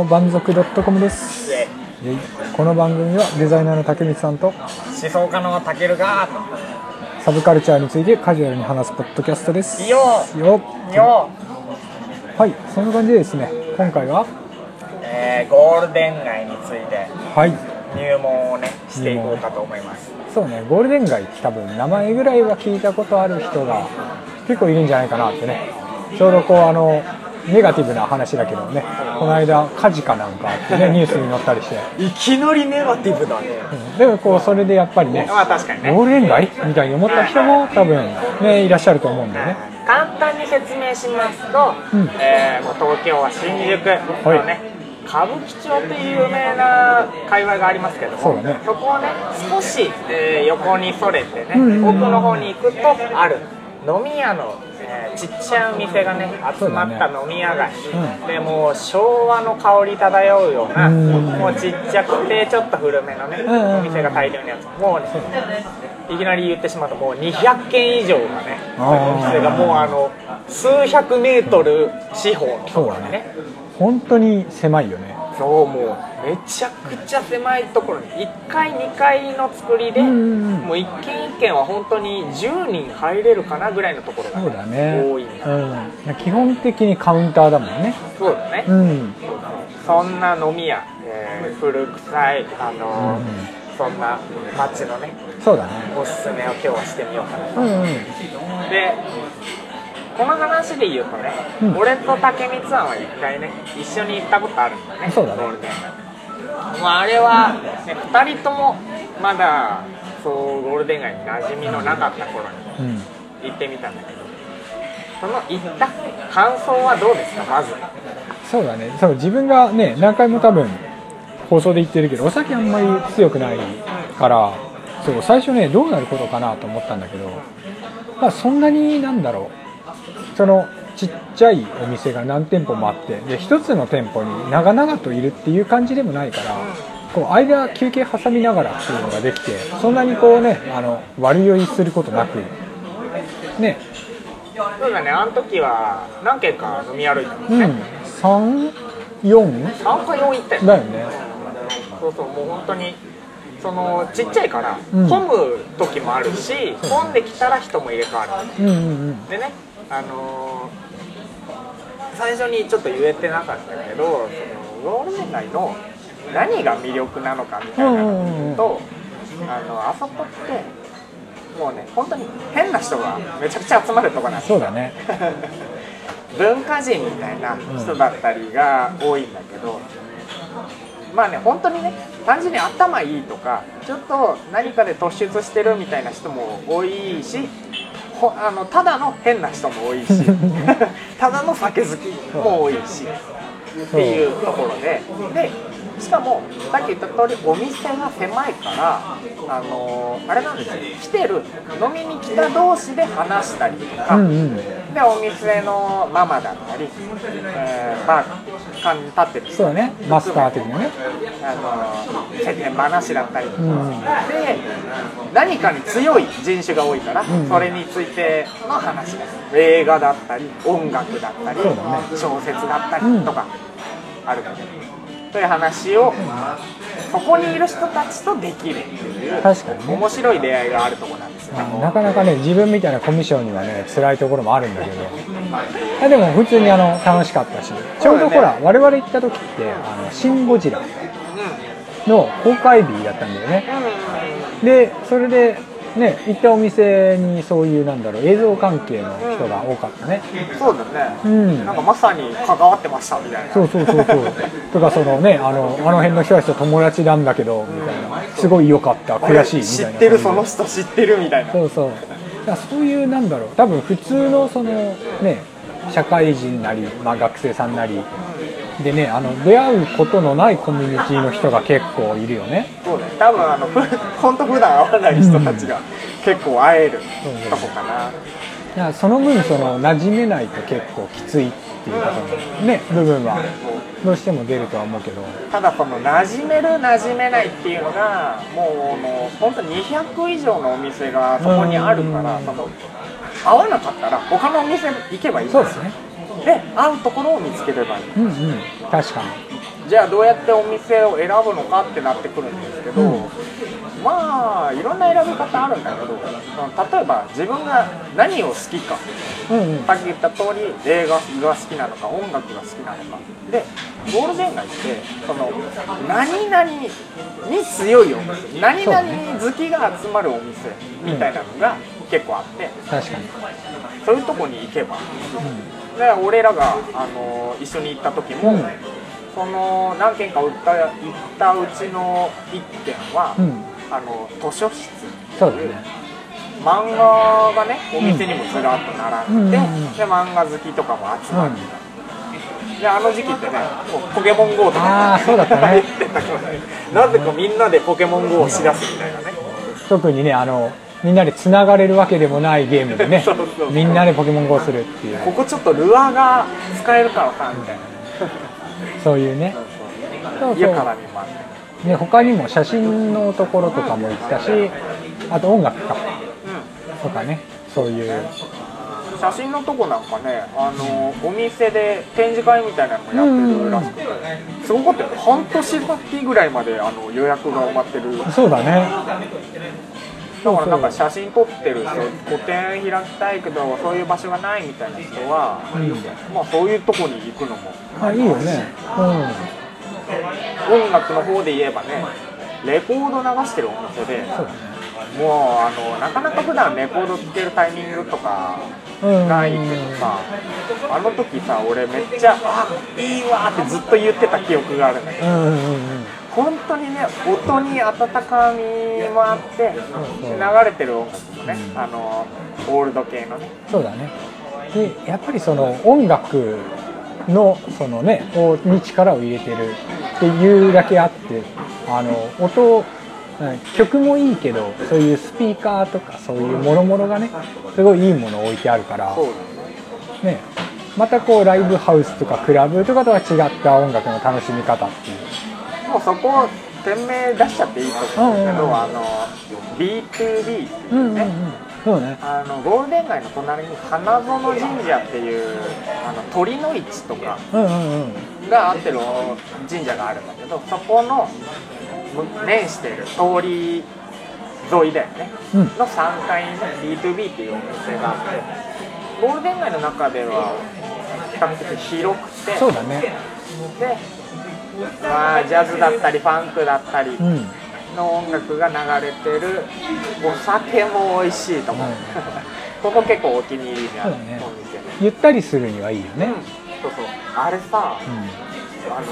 どうも万族 .com です。この番組はデザイナーの竹光さんと思想家のたけるがサブカルチャーについてカジュアルに話すポッドキャストです。よ。よよ。はい。そんな感じでですね今回はえー、ゴールデン街についてはい。入門をねしていこうかと思います。そうね。ゴールデン街多分名前ぐらいは聞いたことある人が結構いるんじゃないかなってね。ちょうどこうあのネガティブな話だけどね。この間火事かなんかあってね ニュースに載ったりして、いきなりネガティブだね。うん。でもこうそれでやっぱりねまあ確かにね。ゴールデン街みたいに思った人も多分ねいらっしゃると思うんでね。簡単に説明しますと、うん。えーもう東京は新宿のね、歌舞伎町という有名な界隈がありますけどもそね。こをね少し、えー横にそれてね、うんうんうん。奥の方に行くとある飲み屋の、えーちっちゃいお店がね集まった飲み屋街、うん。でもう昭和の香り漂うような、うん。もうちっちゃくてちょっと古めのね、お店が大量にあるもうねいきなり言ってしまうともう200軒以上がねお店がもうあの数百メートル四方のところにね。本当に狭いよねそうもうめちゃくちゃ狭いところに1階2階の作りで、もう一軒一軒は本当に10人入れるかなぐらいのところが、そうだね。多いんだ。うん。基本的にカウンターだもんね。そうだね、うん。そんな飲み屋、えー古臭いあのーうん。そんな街のねそうだね。おすすめを今日はしてみようかなと。うんうん。でこの話で言うとね、うん。俺と竹光さんは一回ね一緒に行ったことあるんだねそうだね。ゴールデン街。まあ、あれは、ね、2人ともまだそうゴールデン街に馴染みのなかった頃にうん。行ってみたんだけどその行った感想はどうですかまず。そうだね。そう自分がね何回も多分放送で言ってるけどお酒あんまり強くないからそう最初ねどうなることかなと思ったんだけどまあそんなになんだろうそのちっちゃいお店が何店舗もあってで一つの店舗に長々といるっていう感じでもないからこう間休憩挟みながらっていうのができてそんなにこうねあの悪酔いすることなくね。そうだね。あの時は何軒か飲み歩いたもんね、うん。34 3か4行ったよだよね。そうそうもう本当にそのちっちゃいから、うん。混む時もあるし混んできたら人も入れ替わる。うんうんうん。でねあのー最初にちょっと言えてなかったけどそのゴールデン街の何が魅力なのかみたいなのを言うと、あのあそこってもうね本当に変な人がめちゃくちゃ集まるとこなんですよ。そうだね。文化人みたいな人だったりが多いんだけど、まあね本当にね単純に頭いいとかちょっと何かで突出してるみたいな人も多いしほあのただの変な人も多いし ただの酒好きも多いしっていうところででしかもさっき言った通りお店が狭いからあのあれなんですよ。来てる飲みに来た同士で話したりとか、うんうん。でお店のママだったり、えー、バー間に立ってる人。そうだね。マスター的なね。あの世間話だったり、ん。で何かに強い人種が多いから、ん。それについての話です。映画だったり音楽だったり、ね。小説だったりとかあるので、という話を、そこにいる人たちとできる。っていう確かにね。面白い出会いがあるところなんですよ。ね。なかなかね自分みたいなコミュ障にはね辛いところもあるんだけど。あでも普通にあの楽しかったし。ちょうどほら我々行った時って「あのシン・ゴジラ」の公開日だったんだよね。でそれでね行ったお店にそういうなんだろう映像関係の人が多かったね。そうだね、うん。なんかまさに関わってましたみたいな。そうそうそうそう。とかそのねあのあの辺の人たちと友達なんだけどみたいな。すごい良かった悔しいみ知たいなってるその人知ってるみたいな。そうそう。そういうなんだろう。多分普通のそのね社会人なり、まあ、学生さんなりでねあの出会うことのないコミュニティの人が結構いるよね。そうね。多分あのふ本当普段会わない人たちが結構会えるとこかな、だからその分その馴染めないと結構きついっていうことのね部分はどうしても出るとは思うけど。ただその馴染める馴染めないっていうのがもうもう本当に200以上のお店がそこにあるからうん。その合わなかったら他のお店行けばいいんそうですねで合うところを見つければいい。うんうん。確かに。じゃあどうやってお店を選ぶのかってなってくるんですけど、うん。まあいろんな選び方あるんだけど例えば自分が何を好きか。うんうん。さっき言った通り映画が好きなのか音楽が好きなのか。でゴールデン街ってその何々に強いお店何々好きが集まるお店みたいなのが結構あって確かに。そういうとこに行けばで俺らが、あの一緒に行った時も、うん。その何軒か行った行ったうちの1軒は、うん。あの図書室そうだね。漫画がねお店にもずらっと並んで,、で漫画好きとかも集まってた、であの時期ってねもうポケモン GO とかそうだったね。入ってたからね。なぜかみんなでポケモン GO をしだすみたいなね。特にねあのみんなでつながれるわけでもないゲームでね。みんなでポケモン GO するっていう。ここちょっとルアーが使えるからさみたい。な ねそういうね。そうそう。ね他にも写真のところとかも行ったしあと音楽か。うん。とかね。そういう。写真のとこなんかねあのお店で展示会みたいなのもやってるらしくて。すごかったよね。半年先ぐらいまであの予約が埋まってる。そうだねだからなんか写真撮ってる人個展開きたいけどそういう場所がないみたいな人は、うんまあそういうとこに行くのも。あいいよね。音楽の方で言えばねレコード流してるお店でもうあのなかなか普段レコードつけるタイミングとかうんないけどさあの時さ俺めっちゃ「あいいわ」ってずっと言ってた記憶があるんだけどうんうんうんうん本当にね音に温かみもあって流れてる音楽もね。うん。あのオールド系のね。そうだね。でやっぱりその音楽のそのねをに力を入れてるっていうだけあってあの音うん曲もいいけどそういうスピーカーとかそういうもろもろがねすごいいいものを置いてあるからね。またこうライブハウスとかクラブとかとは違った音楽の楽しみ方っていうもうそこ店名出しちゃっていいと思うんだけうんうんうん。どあの B2B っていううんうんうん。ねそうね。あのゴールデン街の隣に花園神社っていうあの鳥の市とかがあってる神社があるんだけどそこの面してる通り沿いだよね。うん。の3階にね B2B っていうお店があってゴールデン街の中では比較的広くてそうだね。でまあジャズだったりファンクだったりうん。の音楽が流れてるお酒も美味しいと思う、うん。ここ結構お気に入りにあるおそうだね店。で、ゆったりするにはいいよね。うん。そうそう。あれさ、うん。あの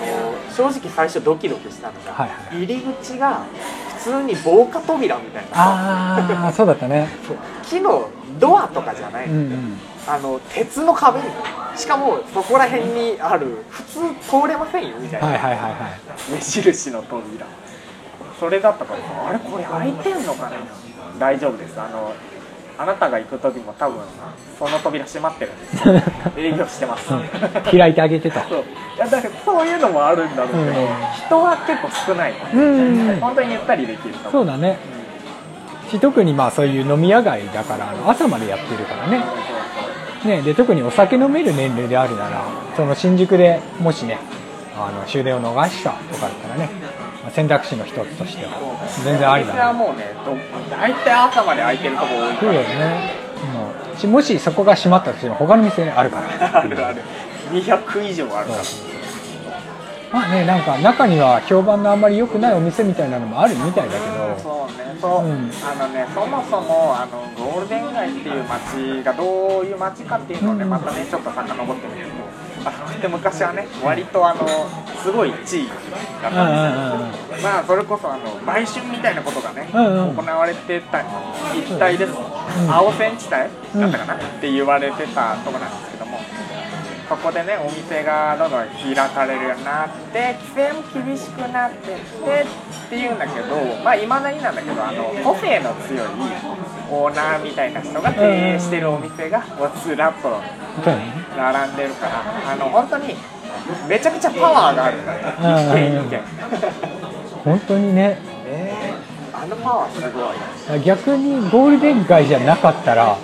正直最初ドキドキしたのが、はいは入り口が普通に防火扉みたいな。あそうだったね。木のドアとかじゃない、うんうん。あの鉄の壁みたいなしかもそこら辺にある普通通れませんよみたいな、はいはいはいはい。目印の扉。それだったからあれこれ開いてんのかな。大丈夫です。あのあなたが行く時も多分その扉閉まってるんです。営業してます。開いてあげてと。そう。いやだからそういうのもあるんだろうけど、うん。人は結構少ない。うん。うんうん本当にゆったりできるそうだね。し特にまあそういう飲み屋街だから朝までやってるからねねで特にお酒飲める年齢であるならその新宿でもしねあの終電を逃したとかだったらねまあ選択肢の一つとしては全然ありだな。もうねど大体朝まで開いてるとこ多いそうだよね、うん。しもしそこが閉まったとしても他の店あるから。あるある。200以上あるからまあねなんか中には評判のあんまり良くないお店みたいなのもあるみたいだけど。そうねそう、うんあのねそもそもあのゴールデン街っていう街がどういう街かっていうのをね、うん。またねちょっと遡ってみると。あで昔はね割とあのすごい地域だっうんたんですよ、うんうんまあそれこそあの売春みたいなことがね、うんうん。行われてた一帯です、ん。青線地帯だったかな、って言われてたとこなんですけどもそこでねお店がどんどん開かれるようになって規制も厳しくなってってっていうんだけどまあいまだになんだけどあの個性の強いオーナーみたいな人が経営してるお店がずらっと並んでるからあの本当にめちゃくちゃパワーがあるんだよ一軒一軒本当にねねあのパワーすごい逆にゴールデン街じゃなかったら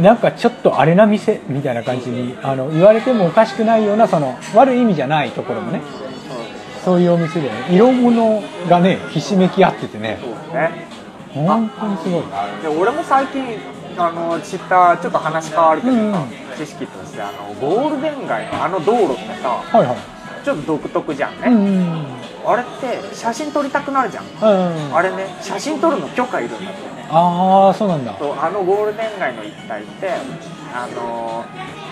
なんかちょっとあれな店みたいな感じにあの言われてもおかしくないようなその悪い意味じゃないところもね。そういうお店で、ね、色物がねひしめき合っててね。ね。本当にすごい。で俺も最近あの知ったちょっと話変わるけどさ、うんうん。知識としてあのゴールデン街のあの道路ってさはいはい。ちょっと独特じゃんね、うんうんあれって写真撮りたくなるじゃん。うんうんあれね写真撮るの許可いるんだって。ねああそうなんだ。そうあのゴールデン街の一帯ってあの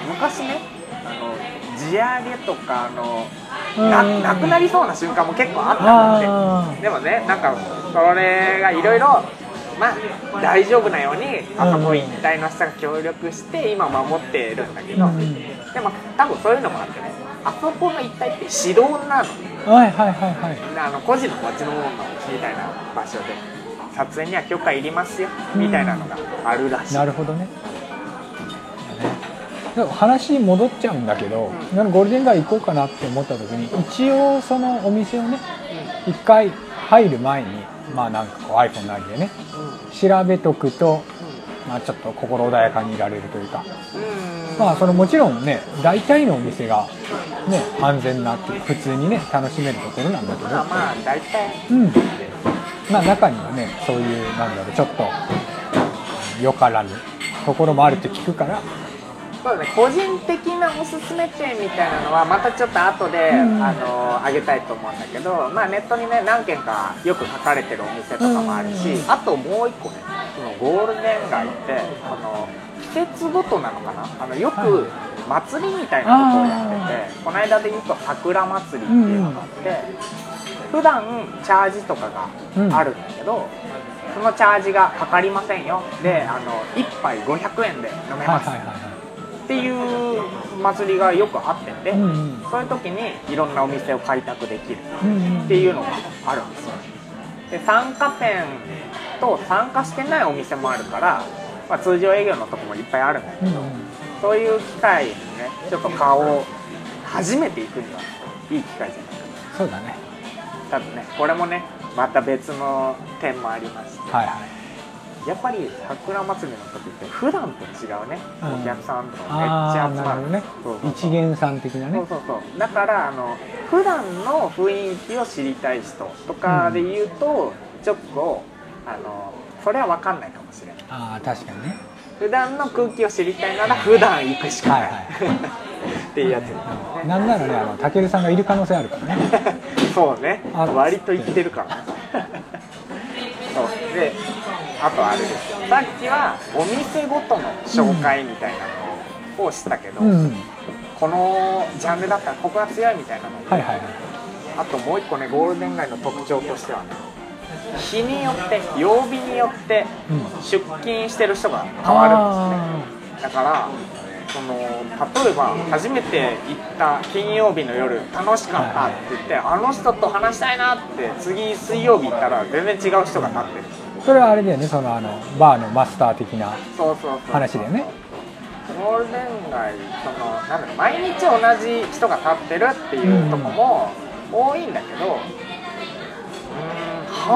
昔ねあの地上げとかあのなうん。なくなりそうな瞬間も結構あったんだあって。でもねなんかそれがいろいろまあ大丈夫なようにあそこ一帯の人が協力して今守ってるんだけど、うん。でも多分そういうのもあってねあそこの一帯って指導なの。あはいはいはいはい。あの個人の持ちのものみたいな場所で撮影には許可いりますよみたいなのがあるらしい、なるほどね。話戻っちゃうんだけど、うん。ゴールデン街行こうかなって思った時に一応そのお店をね一回入る前にまあなんかこう iPhone なりでね調べとくと、まあ、ちょっと心穏やかにいられるというか。うん。まあそのもちろんね大体のお店がね安全なっていうか普通にね楽しめるところなんだけど、まあまあ大体。うんまあ中にはねそういうなんだろうちょっとよからぬところもあるって聞くから。そうだね個人的なおすすめ店みたいなのはまたちょっと後で、うん。あのあげたいと思うんだけど、まあ、ネットにね何軒かよく書かれてるお店とかもあるし、うん。あともう一個ねそのゴールデン街ってあの季節ごとなのかな？あのよはく祭りみたいなことをやってて、この間で言うと桜祭りっていうのがあって、普段チャージとかがあるんだけど、そのチャージがかかりませんよ。であの1杯500円で飲めはいます、っていう祭りがよくあってて、いうんうん。そういう時にいろんなお店を開拓できるうんうんっていうのがあるんですよ。で参加店と参加してないお店もあるから、まあ、通常営業のとこもいっぱいあるんだけど、うんうん。そういう機会にねちょっと顔を初めて行くにはいい機会じゃないかそうだね。な多分ねこれもねまた別の点もありまして、はいはい。やっぱり桜祭りの時って普段と違うね、うん。お客さんとかめっちゃ集まる。ね。そうそう一元さん的なね。そうそうそう。だからあの普段の雰囲気を知りたい人とかで言うと、ちょっとあのそれは分かんないかもしれない。ああ確かにね普段の空気を知りたいなら普段行くしかない、はいはい。っていうやつ。だよねなんならねあのたけるさんがいる可能性あるからね。そうね。あ割と言ってるから。ね そう。であとあれです。よさっきはお店ごとの紹介みたいなのをしたけど、うんこのジャンルだったらここが強いみたいなのをはいはいはい。あともう一個ねゴールデン街の特徴としてはね日によって曜日によってうん出勤してる人が変わるんですね。だからその例えば初めて行った金曜日の夜楽しかったって言ってあの人と話したいなって次水曜日行ったら全然違う人が立ってる。それはあれだよねそのあのバーのマスター的な話だよね。ゴールデン街そのなんだろう毎日同じ人が立ってるっていうとこも多いんだけどうーん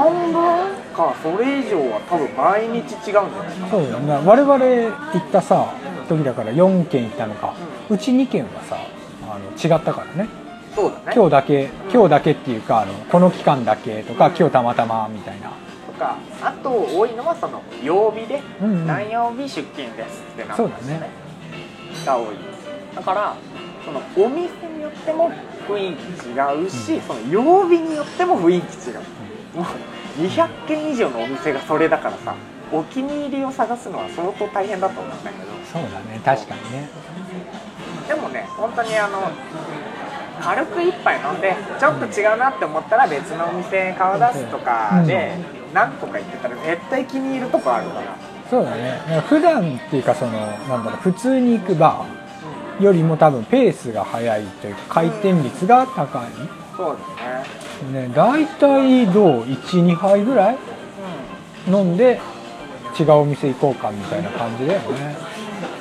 半分かそれ以上は多分毎日違うんじゃないかなそうだよね我々行ったさ時だから4軒行ったのか、うち2軒はさあの違ったからね。そうだね。今日だけ今日だけっていうかあのこの期間だけとか、うん。今日たまたまみたいな。とかあと多いのはその曜日でうんうん。何曜日出勤ですってなってそうだね。が多い。だからそのお店によっても雰囲気違うし、うん。その曜日によっても雰囲気違うもう200軒以上のお店がそれだからさお気に入りを探すのは相当大変だと思うんだけど。そうだね確かにね。でもね本当にあの軽く一杯飲んでちょっと違うなって思ったら別のお店顔出すとかで何個か行ってたら絶対気に入るとこあるから、そうだね。普段っていうかそのなんだろう普通に行くバーよりも多分ペースが速いというか回転率が高い、そうですねね、大体どう？12杯ぐらい？飲んで違うお店行こうかみたいな感じだよね、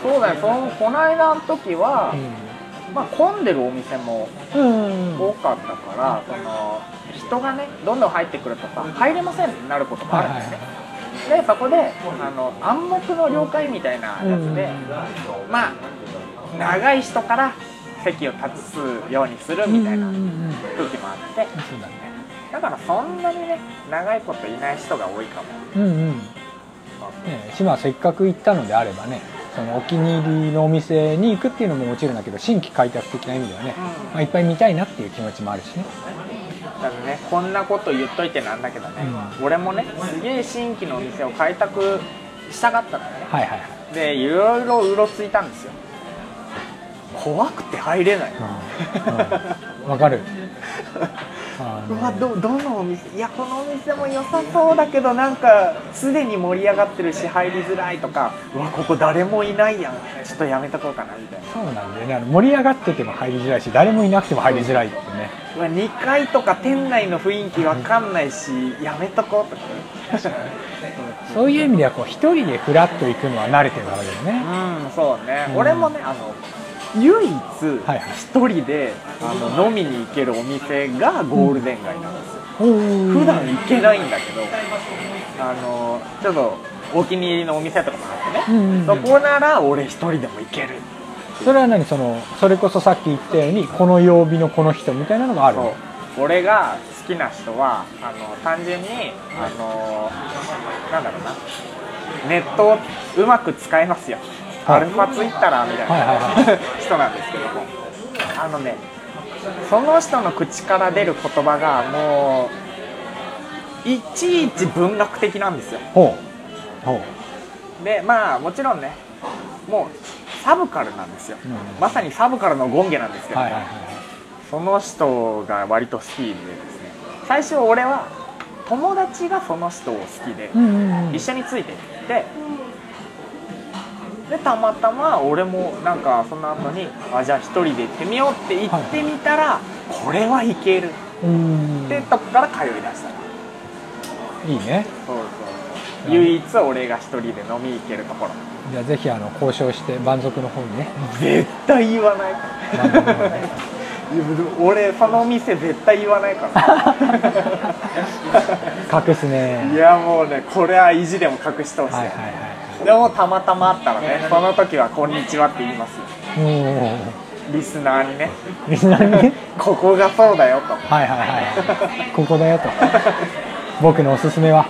そうだよ。そのこの間の時は、まあ、混んでるお店もうん、多かったから、その人がねどんどん入ってくるとさ入れませんってなることもあはいはいるんですね、でそこであの暗黙の了解みたいなやつで、まあ長い人から席を立つようにするみたいなうんうんうん空気もあって。そうだね。だからそんなにね長いこといない人が多いかも。うんうん。ね島はせっかく行ったのであればねそのお気に入りのお店に行くっていうのももちろんだけど新規開拓的な意味ではね、まあ、いっぱい見たいなっていう気持ちもあるしね。だからねこんなこと言っといてなんだけどね、俺もねすげえ新規のお店を開拓したかったのね。はいはいはい。でいろいろうろついたんですよ怖くて入れない、わかる。あうわのどどのお店？いやこのお店も良さそうだけどなんかすでに盛り上がってるし入りづらいとかうわここ誰もいないやん。ちょっとやめとこうかなみたいな。そうなんだよね。あの盛り上がってても入りづらいし誰もいなくても入りづらいってね。うわ2階とか店内の雰囲気わかんないしやめとこうとか。そういう意味ではこう一人でフラッと行くのは慣れてるわけだよね。うんそうね、うん俺もねあの唯一一人であの飲みに行けるお店がゴールデン街なんですよ、普普段行けないんだけどあのちょっとお気に入りのお店とかもあってね、うんうんうん。そこなら俺一人でも行ける。それは何？そのそれこそさっき言ったようにこの曜日のこの人みたいなのがある俺が好きな人はあの単純にあのなんだろうな。ネットをうまく使えますよ、はいアルファツイッターみたいな、人なんですけども。あのねその人の口から出る言葉がもういちいち文学的なんですよ。ほう。ほう。でまあもちろんねもうサブカルなんですよ、うんまさにサブカルの権下なんですけど。も、はいはいはい。その人が割と好きでですね。最初俺は友達がその人を好きで、うんうんうん。一緒についていってでたまたま俺もなんかその後にあじゃあ一人で行ってみようって言ってみたら、これはいける。うん。ってとこから通い出した。いいね。そうそう唯一俺が一人で飲み行けるところ。じゃあぜひあの交渉して蛮族の方にね。絶対言わない。から俺その店絶対言わないから。隠すね。いやもうねこれは意地でも隠してほしい、はいはいはいでもたまたまあったらねその時は「こんにちは」って言いますリスナーにね。リスナーにね？ここがそうだよと。はいはいはい。ここだよと。僕のおすすめは。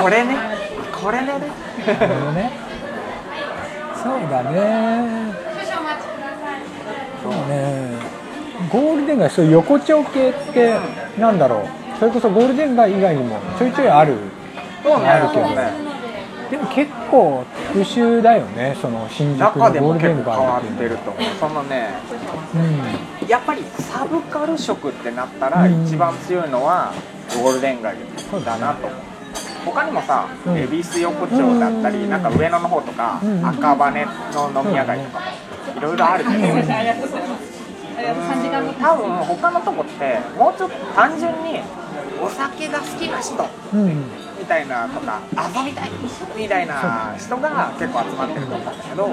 これね。これね。なるほどね。そうだね。そう。ね。ゴールデン街そういう横丁系ってなんだろう。それこそゴールデン街以外にもちょいちょいある。そうね。あるけどねでも結構特殊だよねその新宿の中でもゴールデン結構変わっ街っていうのてると思う。そのねうん。やっぱりサブカル色ってなったらうん。一番強いのはゴールデン街そうだなと思う。他にもさうん。恵比寿横丁だったうん。りなんか上野の方とかうん赤羽の飲み屋街とかもいろいろあるけどう。ん。多分他のとこってもうちょっと単純にお酒が好きな人うん。みたいなとか遊びたいみたいな人が結構集まってると思うんだけど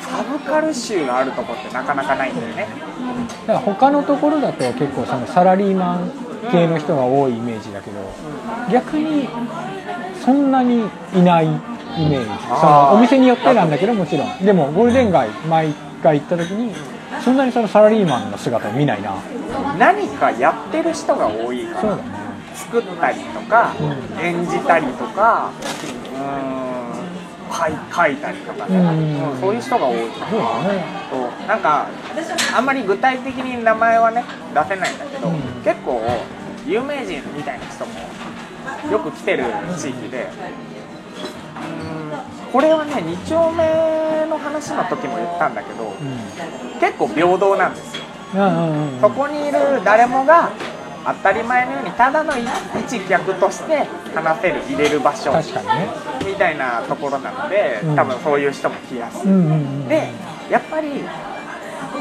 サブカル集があるとこってなかなかないんだよね。だから他のところだと結構そのサラリーマン系の人が多いイメージだけど逆にそんなにいないイメージ。そのお店によってなんだけどもちろん。でもゴールデン街毎回行った時にそんなにそのサラリーマンの姿を見ないな。何かやってる人が多いから。そうだね作ったりとか、う演じたりとかうーん書い書いたりとかね、うん。うんそういう人が多い。そうだね。そう。なんかあんまり具体的に名前はね出せないんだけど、うん。結構有名人みたいな人もよく来てる地域でうんこれはね2丁目の話の時も言ったんだけどうん。結構平等なんですよ。そこにいる誰もが当たり前のようにただの一客として話せる入れる場所確かにね。みたいなところなのでうん。多分そういう人も来やすい。うんうんうんでやっぱり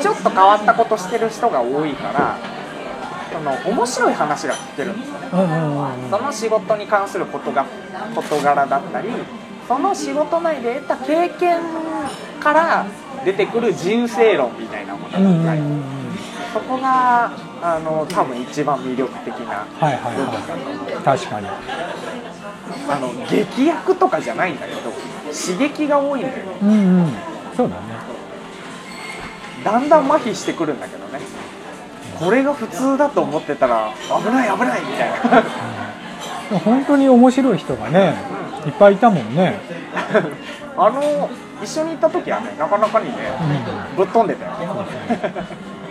ちょっと変わったことしてる人が多いからその面白い話が聞けるんですよね。うんうんうんその仕事に関することが事柄だったりその仕事内で得た経験から出てくる人生論みたいなものだうんうんったり、うんうん。そこがあの多分一番魅力的なはいはいはい。確かに。あの劇薬とかじゃないんだけど刺激が多いんだよね。うんうん。そうだね。だんだん麻痺してくるんだけどね。これが普通だと思ってたら危ない危ないみたいな。本当に面白い人がねいっぱいいたもんね、あの一緒に行った時はねなかなかにねぶっ飛んでたよ。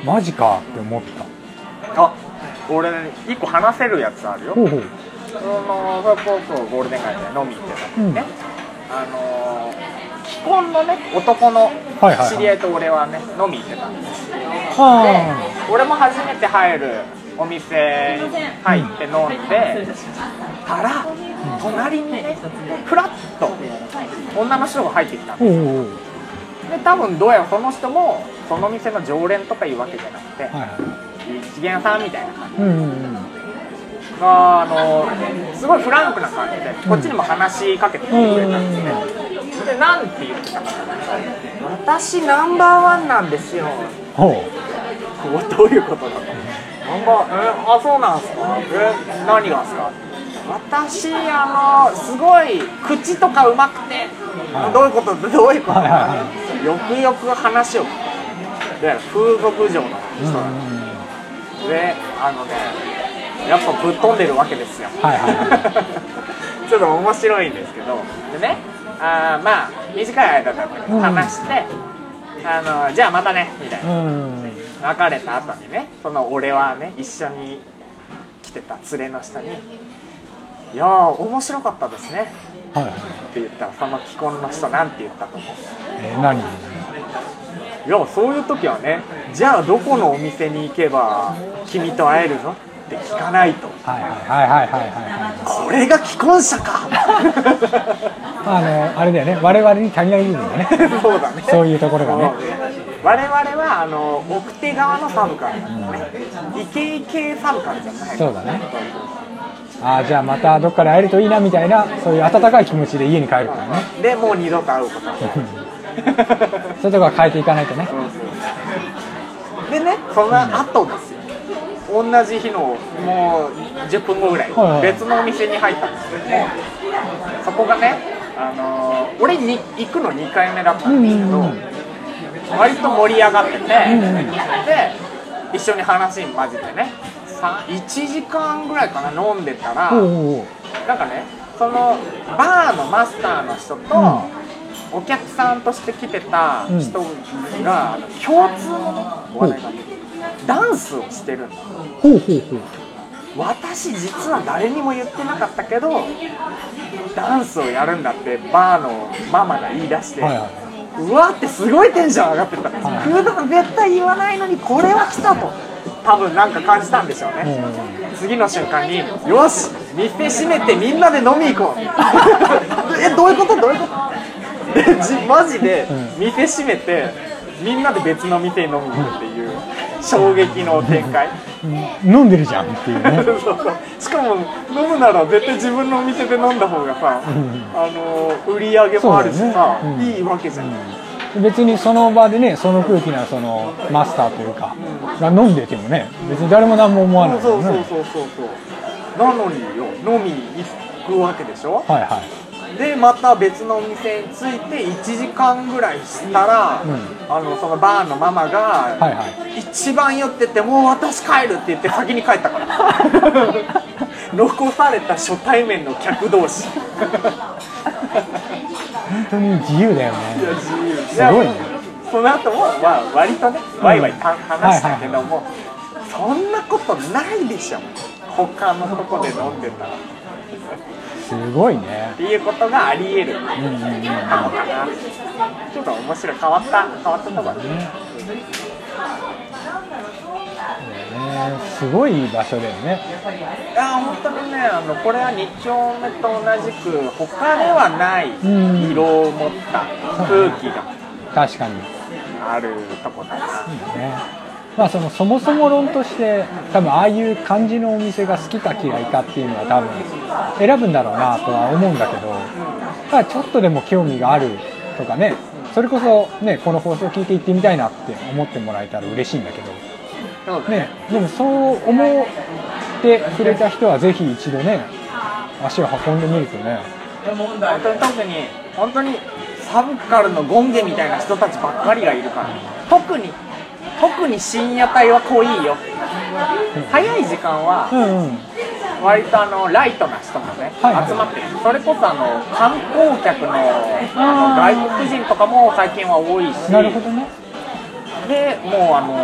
マジかって思ったあ俺一個話せるやつあるよ。ほうほう。そのそれこそゴールデン街で飲み行ってた時にね、あの既婚のね男の知り合いと俺はね飲み行ってたんですはで俺も初めて入るお店に入って飲んでたら隣にねふらっと女の人が入ってきたあのほうほうほう。で多分どうやらその人もその店の常連とかいうわけじゃなくてはいはい一元さんみたいな感じ。うんうんうん。があのすごいフランクな感じでこっちにも話しかけてくれたんですね。でなんて言ってたかな。私ナンバーワンなんですよ。ほう。おどういうことだとナンバーえあそうなんすか。え何がですか。私あのすごい口とかうまくて、はい。どういうこと？どういうこと、はいはいはよくよく話を聞く。で風俗嬢のうん人なんであのねやっぱぶっ飛んでるわけですよ。はいはいは ちょっと面白いんですけど。でねあーまあ短い間だったけどうん。話して、あのじゃあまたねみたいな。うん別れた後にねその俺はね一緒に来てた連れの人に「いやー面白かったですね」はいはい。って言ったらその既婚の人なんて言ったと思う。えー何？いやそういう時はねじゃあどこのお店に行けば君と会えるの？って聞かないと。はいはいはいはいはいはい。これが既婚者か。あのあれだよね。我々に足りない部分だね。そうだね。そういうところがね。我々はあの奥手側のサブカルだから。ねイケイケサブカルじゃない。そうだね。ああじゃあまたどっかで会えるといいなみたいなそういう温かい気持ちで家に帰るからね。でもう二度と会うことはない そういうとこは変えていかないとね。でねその後ですよ。同じ日のもう10分後ぐらい。はいはい。別のお店に入ったんですけどもそこがねあのー俺に行くの2回目だったんですけど、うんうんうん。割と盛り上がってて、で一緒に話に混じってねさ1時間ぐらいかな飲んでたら、おうおうおう。なんかねそのバーのマスターの人と、お客さんとして来てた人が、共通のね話題があってダンスをしてるんだほうほうほう。私実は誰にも言ってなかったけどダンスをやるんだってバーのママが言い出して、はいはうわってすごいテンション上がってた、はい普段絶対言わないのにこれは来たと多分なんか感じたんでしょうね、うん。次の瞬間に「よし店閉めてみんなで飲み行こう」えどういうこと？どういうこと？マジでうん。店閉めてみんなで別の店に飲みに行くっていう衝撃の展開。うん。飲んでるじゃんっていうね。そう。そうしかも飲むなら絶対自分のお店で飲んだ方がさ、ん。あの売り上げもあるしさ、ねうんいいわけじゃん、別にその場でねその空気なそのマスターというかが飲んでてもね別に誰も何も思わないね。そうそうそうそうそう。なのによ飲みに行くわけでしょ？はいはいでまた別のお店に着いて1時間ぐらいしたら、うん。あのそのバーのママが、はいはい。一番酔っててもう私帰るって言って先に帰ったから。残された初対面の客同士。本当に自由だよね。自由。すごいね。その後もまあ割とねワイワイた話したけども、そんなことないでしょ。他のとこで飲んでたら。っすごいね。ていうことがあり得る。うんうんうん。のかなちょっと面白い変わった変わったとこだね。ねすごい場所だよね。いや本当にねあのこれは2丁目と同じく他ではないうん。色を持った空気が確かに。あるとこだなねまあそのそもそも論として多分ああいう感じのお店が好きか嫌いかっていうのは多分選ぶんだろうなとは思うんだけどただちょっとでも興味があるとかねそれこそねこの放送を聞いて行ってみたいなって思ってもらえたら嬉しいんだけどね。ねでもそう思ってくれた人はぜひ一度ね足を運んでみるとね。本当に特に本当にサブカルのゴンゲみたいな人たちばっかりがいるから特に特に深夜帯は濃いよ。早い時間はうんうん。割とあのライトな人もね、はいはい。集まってる。それこそあの観光客のあの外国人とかも最近は多いし。なるほどね。でもうあの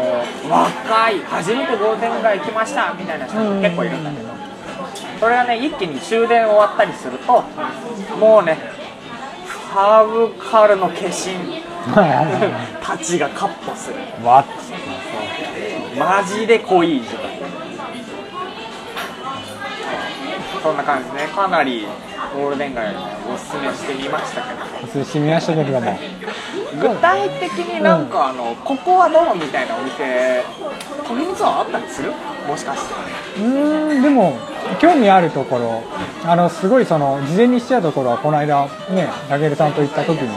若い初めてゴールデン街来ましたみたいな人も結構いるんだけど。それがね一気に終電終わったりするともうねサブカルの化身 たちがカッポする。いわっマジで濃い時間そんな感じでねかなりゴールデン街おすすめしてみましたけど。お寿司見ましたけれども具体的になんかあの、ここはどうみたいなお店富光はあったりする？もしかして。うーんでも興味あるところ。あのすごいその事前にしちゃうところはこの間ねたけるさんと行った時に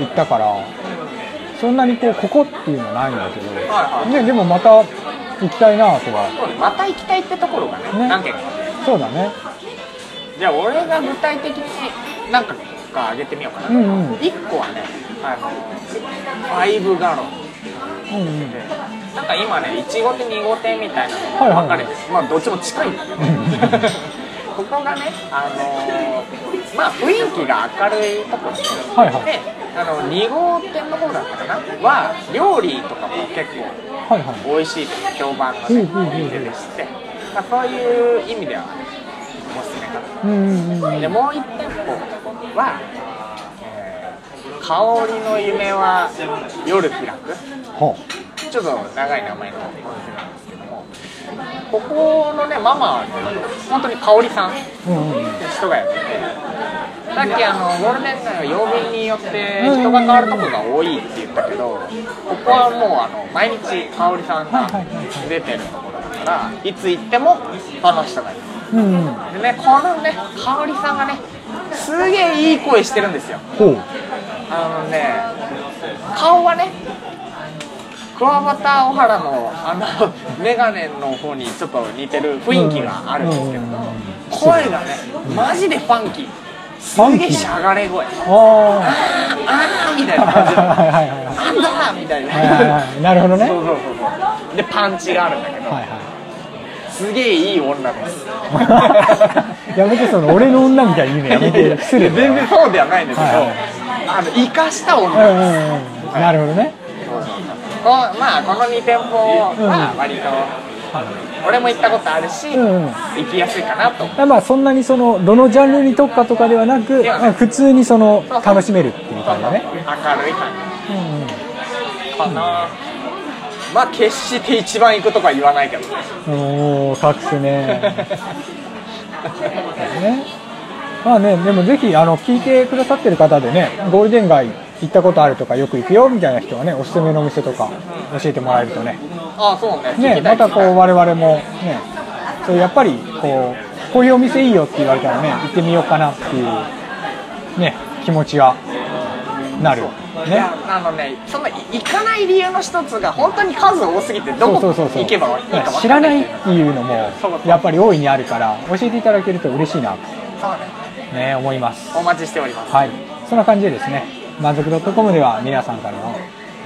行ったからそんなにこうここっていうのはないんだけど、はいはい。ね、でもまた行きたいなとは。そうねまた行きたいってところがね。ね。何軒か。そうだね。じゃあ俺が具体的に何かか挙げてみようかな、うんうん。1個はねあのファイブガロン。うんうん。でなんか今ね1号店2号店みたいなのはいはいが分かれてる、まあどっちも近いんだけど ここがねあのーまあ雰囲気が明るいところではいはい。であの2号店の方だったかな？は料理とかも結構はいはい。美味しいという評判のねうんうんうんうん。店でして、まあ、そういう意味ではおすすめかなでもう1店舗は、えー香りの夢は夜開く。ほちょっと長い名前のお店なんですここのねママ本当に香りさんって人がやっててさっきあのゴールデン街は曜日によって人が変わるとこが多いって言ったけどここはもうあの毎日香りさんが出てるところだからいつ行ってもその人がいる。うんうん。でねこのね香りさんがねすげえいい声してるんですよ。あのね顔はね桑畑小原のあのメガネの方にちょっと似てる雰囲気があるんですけど声がねマジでファンキー。すげえしゃがれ声。ああーみたいな。感じあはいはいはいはい。なんだみたいななるほどね。そうそうそうそう。でパンチがあるんだけど、すげえいい女です。やめてその俺の女みたいに言うのやめて。失礼全然そうではないんですけど、はいはい。あの生かした女うんうんうん。なるほどねこまあこの2店舗は割と、俺も行ったことあるし、うんうん。行きやすいかなと。まあそんなにそのどのジャンルに特化とかではなく、普通にその楽しめるっていう感じだね。明るい感うんうん。じかな、まあ決して一番行くとか言わないけどね。おお隠すね。ね。まあねでもぜひあの聞いてくださってる方でねゴールデン街行ったことあるとかよく行くよみたいな人はねおすすめのお店とか教えてもらえるとね。ああそうね。聞ねまたこう我々もねそうやっぱりこうこういうお店いいよって言われたらね行ってみようかなっていうね気持ちがなる。ね。あのねその行かない理由の一つが本当に数多すぎてどこ行けばいいか知らないっていうのもやっぱり大いにあるから教えていただけると嬉しいなそうね。とね思います。お待ちしております。はい。そんな感じでですね満足 .com では皆さんからの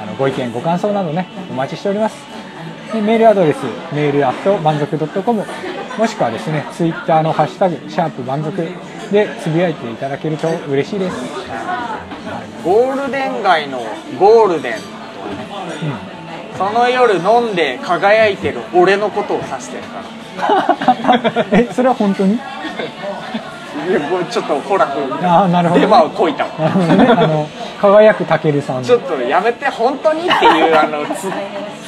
あのご意見ご感想などねお待ちしております。でメールアドレスメールアット満足 .com もしくはですねツイッターのハッシュタグシャープ満足でつぶやいていただけると嬉しいです、ゴールデン街のゴールデンその夜飲んで輝いてる俺のことを指してるから。えそれは本当に？ちょっとほらああなるほど、デマをこいたわ。あの輝くたけるさんちょっとやめて本当にっていうあの つ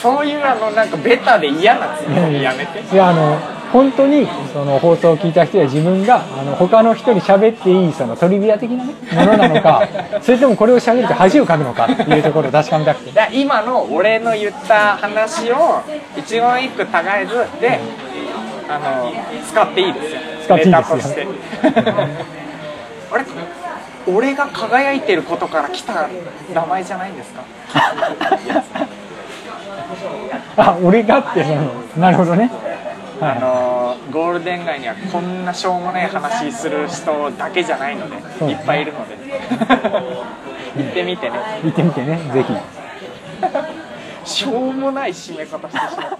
そういうあのなんかベタで嫌なつもりやめて。いやあの本当にその放送を聞いた人や自分があの他の人に喋っていいそのトリビア的な、ね、ものなのか それともこれを喋ると恥をかくのかっていうところを確かめたくて。だから今の俺の言った話を一言一句たがえずであの使っていいですよ。使っていいですよ。ネタとして。あれ俺が輝いてることから来た名前じゃないんですか？あ俺がってなるほどね。はい。あのゴールデン街にはこんなしょうもない話する人だけじゃないのでそういっぱいいるので。行ってみてね。行ってみてねぜひ。しょうもない締め方してしまった。よ